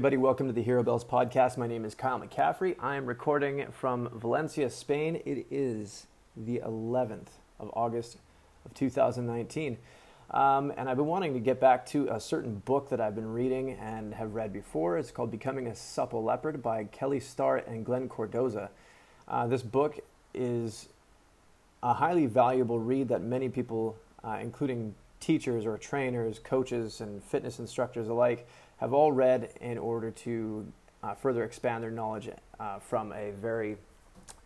everybody. Welcome to the Hero Bells podcast. My name is Kyle McCaffrey. I am recording from Valencia, Spain. It is the 11th of August of 2019. Um, and I've been wanting to get back to a certain book that I've been reading and have read before. It's called Becoming a Supple Leopard by Kelly Starrett and Glen Cordoza. Uh, this book is a highly valuable read that many people, uh, including teachers or trainers, coaches, and fitness instructors alike, have all read in order to uh, further expand their knowledge uh, from a very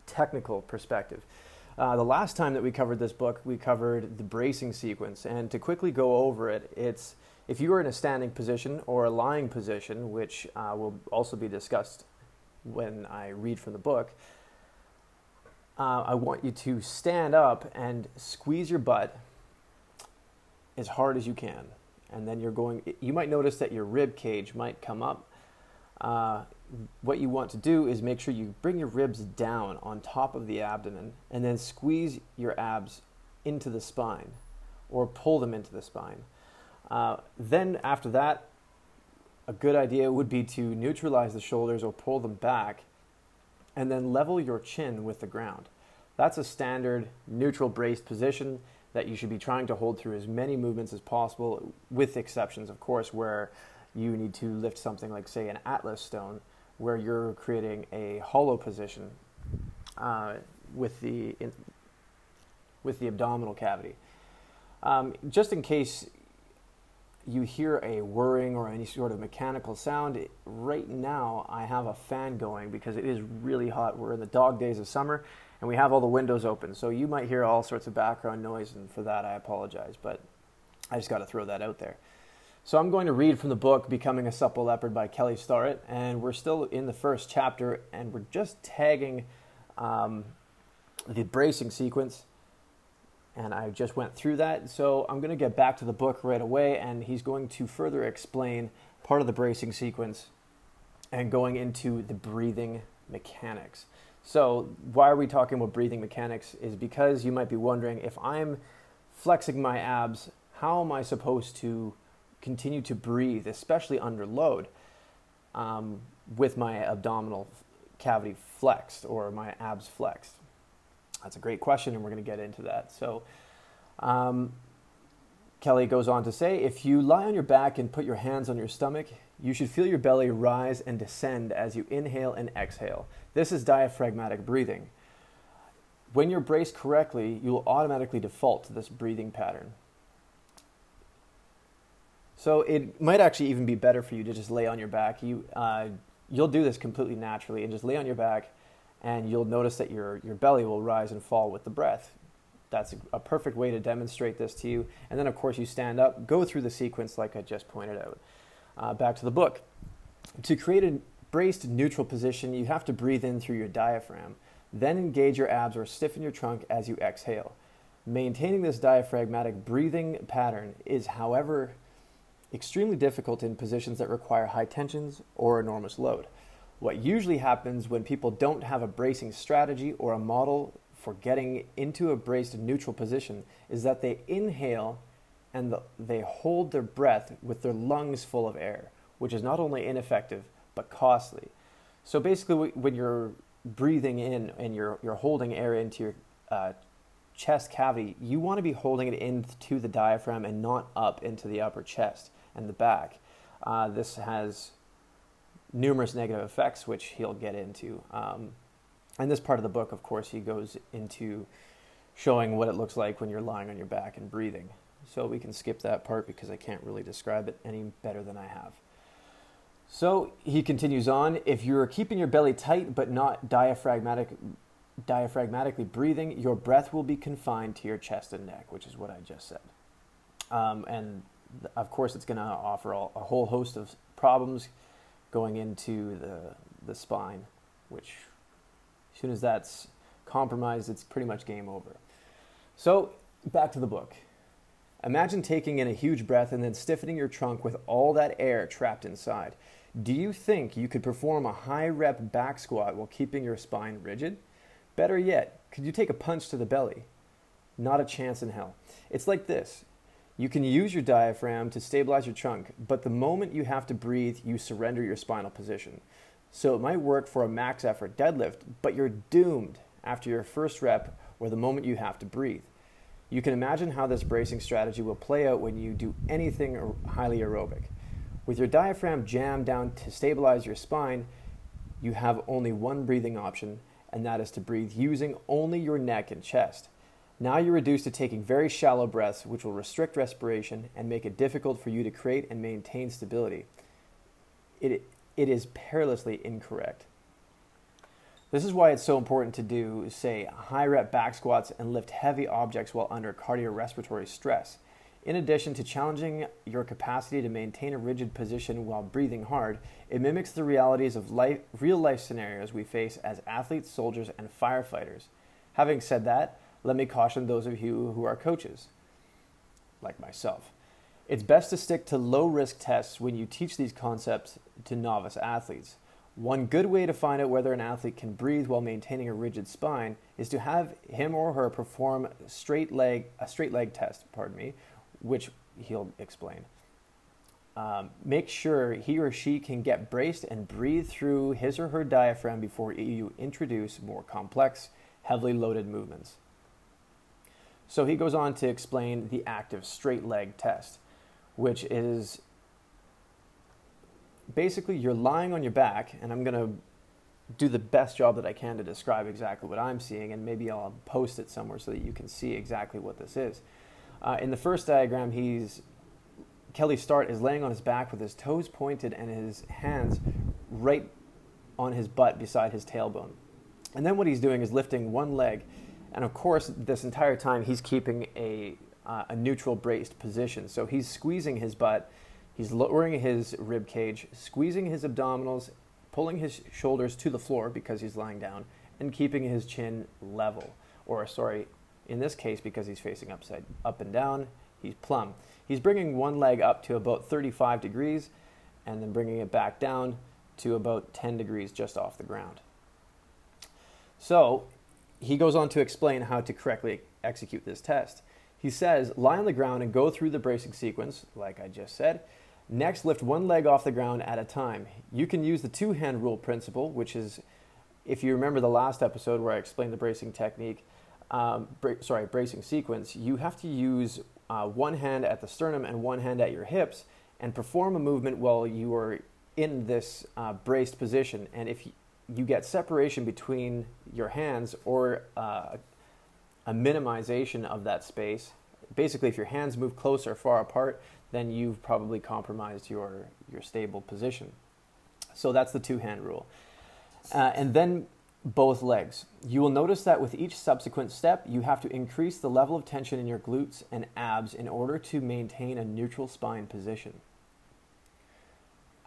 technical perspective. Uh, the last time that we covered this book, we covered the bracing sequence. And to quickly go over it, it's if you are in a standing position or a lying position, which uh, will also be discussed when I read from the book, uh, I want you to stand up and squeeze your butt as hard as you can. And then you're going, you might notice that your rib cage might come up. Uh, what you want to do is make sure you bring your ribs down on top of the abdomen and then squeeze your abs into the spine or pull them into the spine. Uh, then, after that, a good idea would be to neutralize the shoulders or pull them back and then level your chin with the ground. That's a standard neutral braced position that you should be trying to hold through as many movements as possible, with exceptions, of course, where you need to lift something like, say, an Atlas stone, where you're creating a hollow position uh, with the in, with the abdominal cavity. Um, just in case you hear a whirring or any sort of mechanical sound, right now I have a fan going because it is really hot. We're in the dog days of summer and we have all the windows open. So you might hear all sorts of background noise, and for that I apologize, but I just got to throw that out there. So I'm going to read from the book Becoming a Supple Leopard by Kelly Starrett, and we're still in the first chapter, and we're just tagging um, the bracing sequence and I just went through that. So I'm going to get back to the book right away, and he's going to further explain part of the bracing sequence and going into the breathing mechanics. So why are we talking about breathing mechanics? Is because you might be wondering if I'm flexing my abs, how am I supposed to continue to breathe, especially under load, um, with my abdominal cavity flexed or my abs flexed? That's a great question, and we're going to get into that. So, um, Kelly goes on to say if you lie on your back and put your hands on your stomach, you should feel your belly rise and descend as you inhale and exhale. This is diaphragmatic breathing. When you're braced correctly, you will automatically default to this breathing pattern. So it might actually even be better for you to just lay on your back. You, uh, you'll do this completely naturally and just lay on your back and you'll notice that your, your belly will rise and fall with the breath. That's a, a perfect way to demonstrate this to you. And then, of course, you stand up, go through the sequence like I just pointed out. Uh, back to the book. To create a braced neutral position, you have to breathe in through your diaphragm. Then engage your abs or stiffen your trunk as you exhale. Maintaining this diaphragmatic breathing pattern is, however, extremely difficult in positions that require high tensions or enormous load. What usually happens when people don't have a bracing strategy or a model for getting into a braced neutral position is that they inhale and the, they hold their breath with their lungs full of air, which is not only ineffective but costly. So basically, when you're breathing in and you're, you're holding air into your uh, chest cavity, you want to be holding it into the diaphragm and not up into the upper chest and the back. Uh, this has numerous negative effects, which he'll get into. Um, and this part of the book, of course, he goes into showing what it looks like when you're lying on your back and breathing. So we can skip that part because I can't really describe it any better than I have. So he continues on if you're keeping your belly tight but not diaphragmatic, diaphragmatically breathing, your breath will be confined to your chest and neck, which is what I just said. Um, and of course, it's going to offer all, a whole host of problems going into the, the spine, which as soon as that's compromised, it's pretty much game over. So, back to the book. Imagine taking in a huge breath and then stiffening your trunk with all that air trapped inside. Do you think you could perform a high rep back squat while keeping your spine rigid? Better yet, could you take a punch to the belly? Not a chance in hell. It's like this You can use your diaphragm to stabilize your trunk, but the moment you have to breathe, you surrender your spinal position. So it might work for a max effort deadlift, but you're doomed after your first rep or the moment you have to breathe. You can imagine how this bracing strategy will play out when you do anything highly aerobic. With your diaphragm jammed down to stabilize your spine, you have only one breathing option, and that is to breathe using only your neck and chest. Now you're reduced to taking very shallow breaths, which will restrict respiration and make it difficult for you to create and maintain stability. It, it is perilously incorrect. This is why it's so important to do, say, high rep back squats and lift heavy objects while under cardiorespiratory stress. In addition to challenging your capacity to maintain a rigid position while breathing hard, it mimics the realities of life, real life scenarios we face as athletes, soldiers, and firefighters. Having said that, let me caution those of you who are coaches, like myself. It's best to stick to low risk tests when you teach these concepts to novice athletes. One good way to find out whether an athlete can breathe while maintaining a rigid spine is to have him or her perform straight leg, a straight leg test, pardon me, which he'll explain. Um, make sure he or she can get braced and breathe through his or her diaphragm before you introduce more complex, heavily loaded movements. So he goes on to explain the active straight leg test, which is basically you're lying on your back, and I'm going to do the best job that I can to describe exactly what I'm seeing, and maybe I'll post it somewhere so that you can see exactly what this is. Uh, in the first diagram, he's Kelly Starrett is laying on his back with his toes pointed and his hands right on his butt beside his tailbone. And then what he's doing is lifting one leg and of course, this entire time he's keeping a, uh, a neutral braced position. So he's squeezing his butt, he's lowering his rib cage, squeezing his abdominals, pulling his shoulders to the floor because he's lying down, and keeping his chin level. Or, sorry, in this case, because he's facing upside up and down, he's plumb. He's bringing one leg up to about 35 degrees and then bringing it back down to about 10 degrees just off the ground. So he goes on to explain how to correctly execute this test. He says, lie on the ground and go through the bracing sequence, like I just said. Next, lift one leg off the ground at a time. You can use the two hand rule principle, which is, if you remember the last episode where I explained the bracing technique, um, bra- sorry, bracing sequence, you have to use uh, one hand at the sternum and one hand at your hips and perform a movement while you are in this uh, braced position. And if you get separation between your hands or uh, a minimization of that space. Basically, if your hands move close or far apart, then you've probably compromised your, your stable position. So that's the two hand rule. Uh, and then both legs. You will notice that with each subsequent step, you have to increase the level of tension in your glutes and abs in order to maintain a neutral spine position.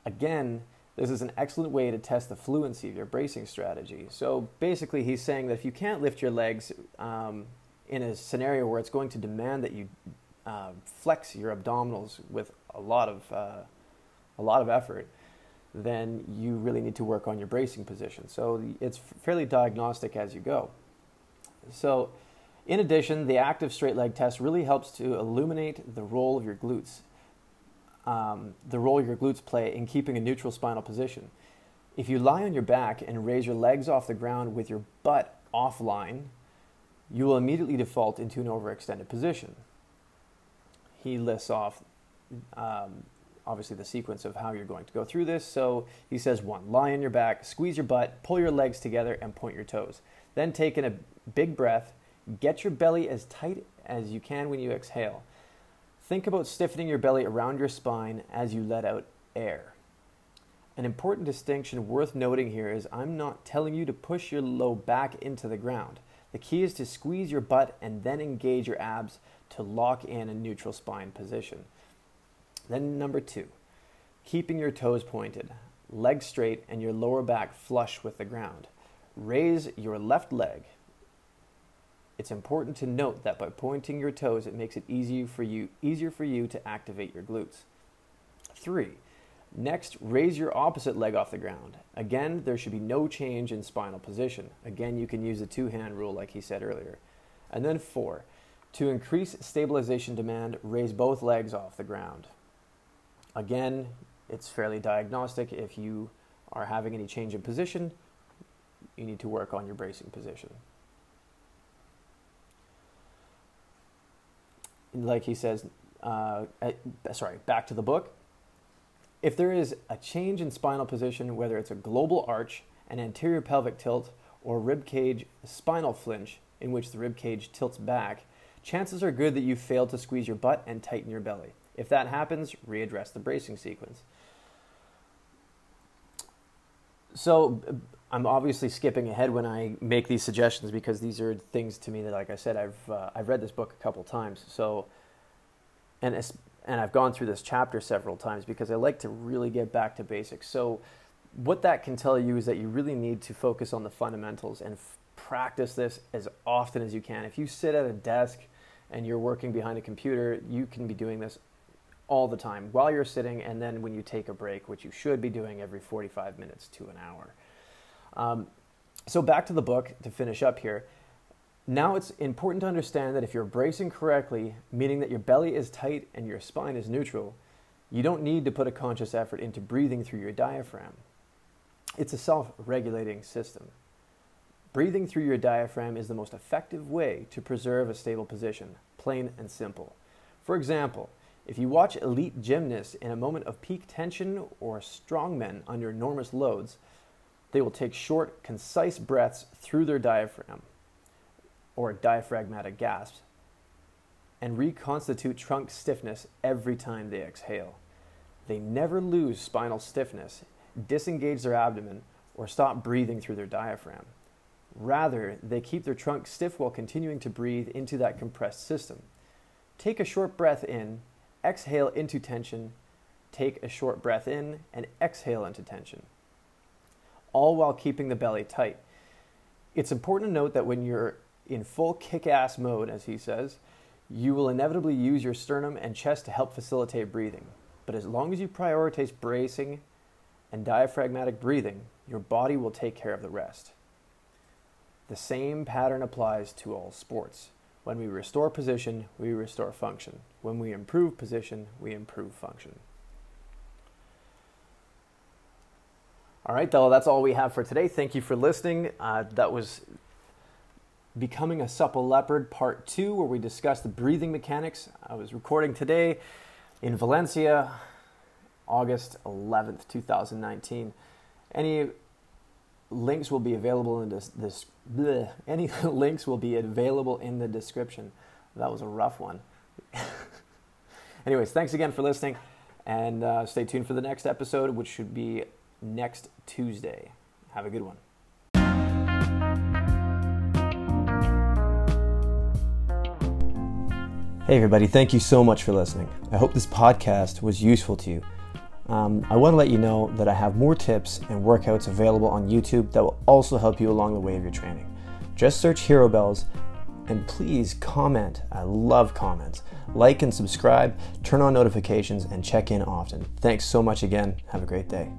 Again, this is an excellent way to test the fluency of your bracing strategy. So basically, he's saying that if you can't lift your legs um, in a scenario where it's going to demand that you uh, flex your abdominals with a lot of uh, a lot of effort, then you really need to work on your bracing position. So it's fairly diagnostic as you go. So, in addition, the active straight leg test really helps to illuminate the role of your glutes um, the role your glutes play in keeping a neutral spinal position. If you lie on your back and raise your legs off the ground with your butt offline, you will immediately default into an overextended position. He lists off, um, obviously, the sequence of how you're going to go through this. So he says one, lie on your back, squeeze your butt, pull your legs together, and point your toes. Then take in a big breath, get your belly as tight as you can when you exhale. Think about stiffening your belly around your spine as you let out air. An important distinction worth noting here is I'm not telling you to push your low back into the ground. The key is to squeeze your butt and then engage your abs to lock in a neutral spine position. Then, number two, keeping your toes pointed, legs straight, and your lower back flush with the ground. Raise your left leg, it's important to note that by pointing your toes, it makes it easier for you, easier for you to activate your glutes. Three, next, raise your opposite leg off the ground. Again, there should be no change in spinal position. Again, you can use the two hand rule like he said earlier. And then four, To increase stabilization demand, raise both legs off the ground. Again, it's fairly diagnostic. If you are having any change in position, you need to work on your bracing position. Like he says, uh, sorry, back to the book. If there is a change in spinal position, whether it's a global arch, an anterior pelvic tilt, or rib cage spinal flinch, in which the rib cage tilts back, chances are good that you failed to squeeze your butt and tighten your belly. If that happens, readdress the bracing sequence. So I'm obviously skipping ahead when I make these suggestions because these are things to me that, like I said, I've uh, I've read this book a couple times. So, and and I've gone through this chapter several times because I like to really get back to basics. So, what that can tell you is that you really need to focus on the fundamentals and f- practice this as often as you can. If you sit at a desk and you're working behind a computer, you can be doing this all the time while you're sitting and then when you take a break, which you should be doing every 45 minutes to an hour. Um, so, back to the book to finish up here. Now, it's important to understand that if you're bracing correctly, meaning that your belly is tight and your spine is neutral, you don't need to put a conscious effort into breathing through your diaphragm. It's a self regulating system. Breathing through your diaphragm is the most effective way to preserve a stable position, plain and simple. For example, if you watch elite gymnasts in a moment of peak tension or strongmen under enormous loads, they will take short, concise breaths through their diaphragm or diaphragmatic gasps and reconstitute trunk stiffness every time they exhale. They never lose spinal stiffness, disengage their abdomen, or stop breathing through their diaphragm. Rather, they keep their trunk stiff while continuing to breathe into that compressed system. Take a short breath in, exhale into tension, take a short breath in, and exhale into tension, all while keeping the belly tight. It's important to note that when you're in full kick ass mode, as he says, you will inevitably use your sternum and chest to help facilitate breathing. But as long as you prioritize bracing and diaphragmatic breathing, your body will take care of the rest. The same pattern applies to all sports. When we restore position, we restore function. When we improve position, we improve function. All right, though, that's all we have for today. Thank you for listening. Uh, that was Becoming a Supple Leopard Part 2, where we discussed the breathing mechanics. I was recording today in Valencia, August 11th, 2019. Any links will be available in this, this bleh, any links will be available in the description. That was a rough one. Anyways, thanks again for listening, and uh, stay tuned for the next episode, which should be next Tuesday. Have a good one. Hey, everybody, thank you so much for listening. I hope this podcast was useful to you. Um, I want to let you know that I have more tips and workouts available on YouTube that will also help you along the way of your training. Just search Hero Bells and please comment. I love comments. Like and subscribe, turn on notifications, and check in often. Thanks so much again. Have a great day.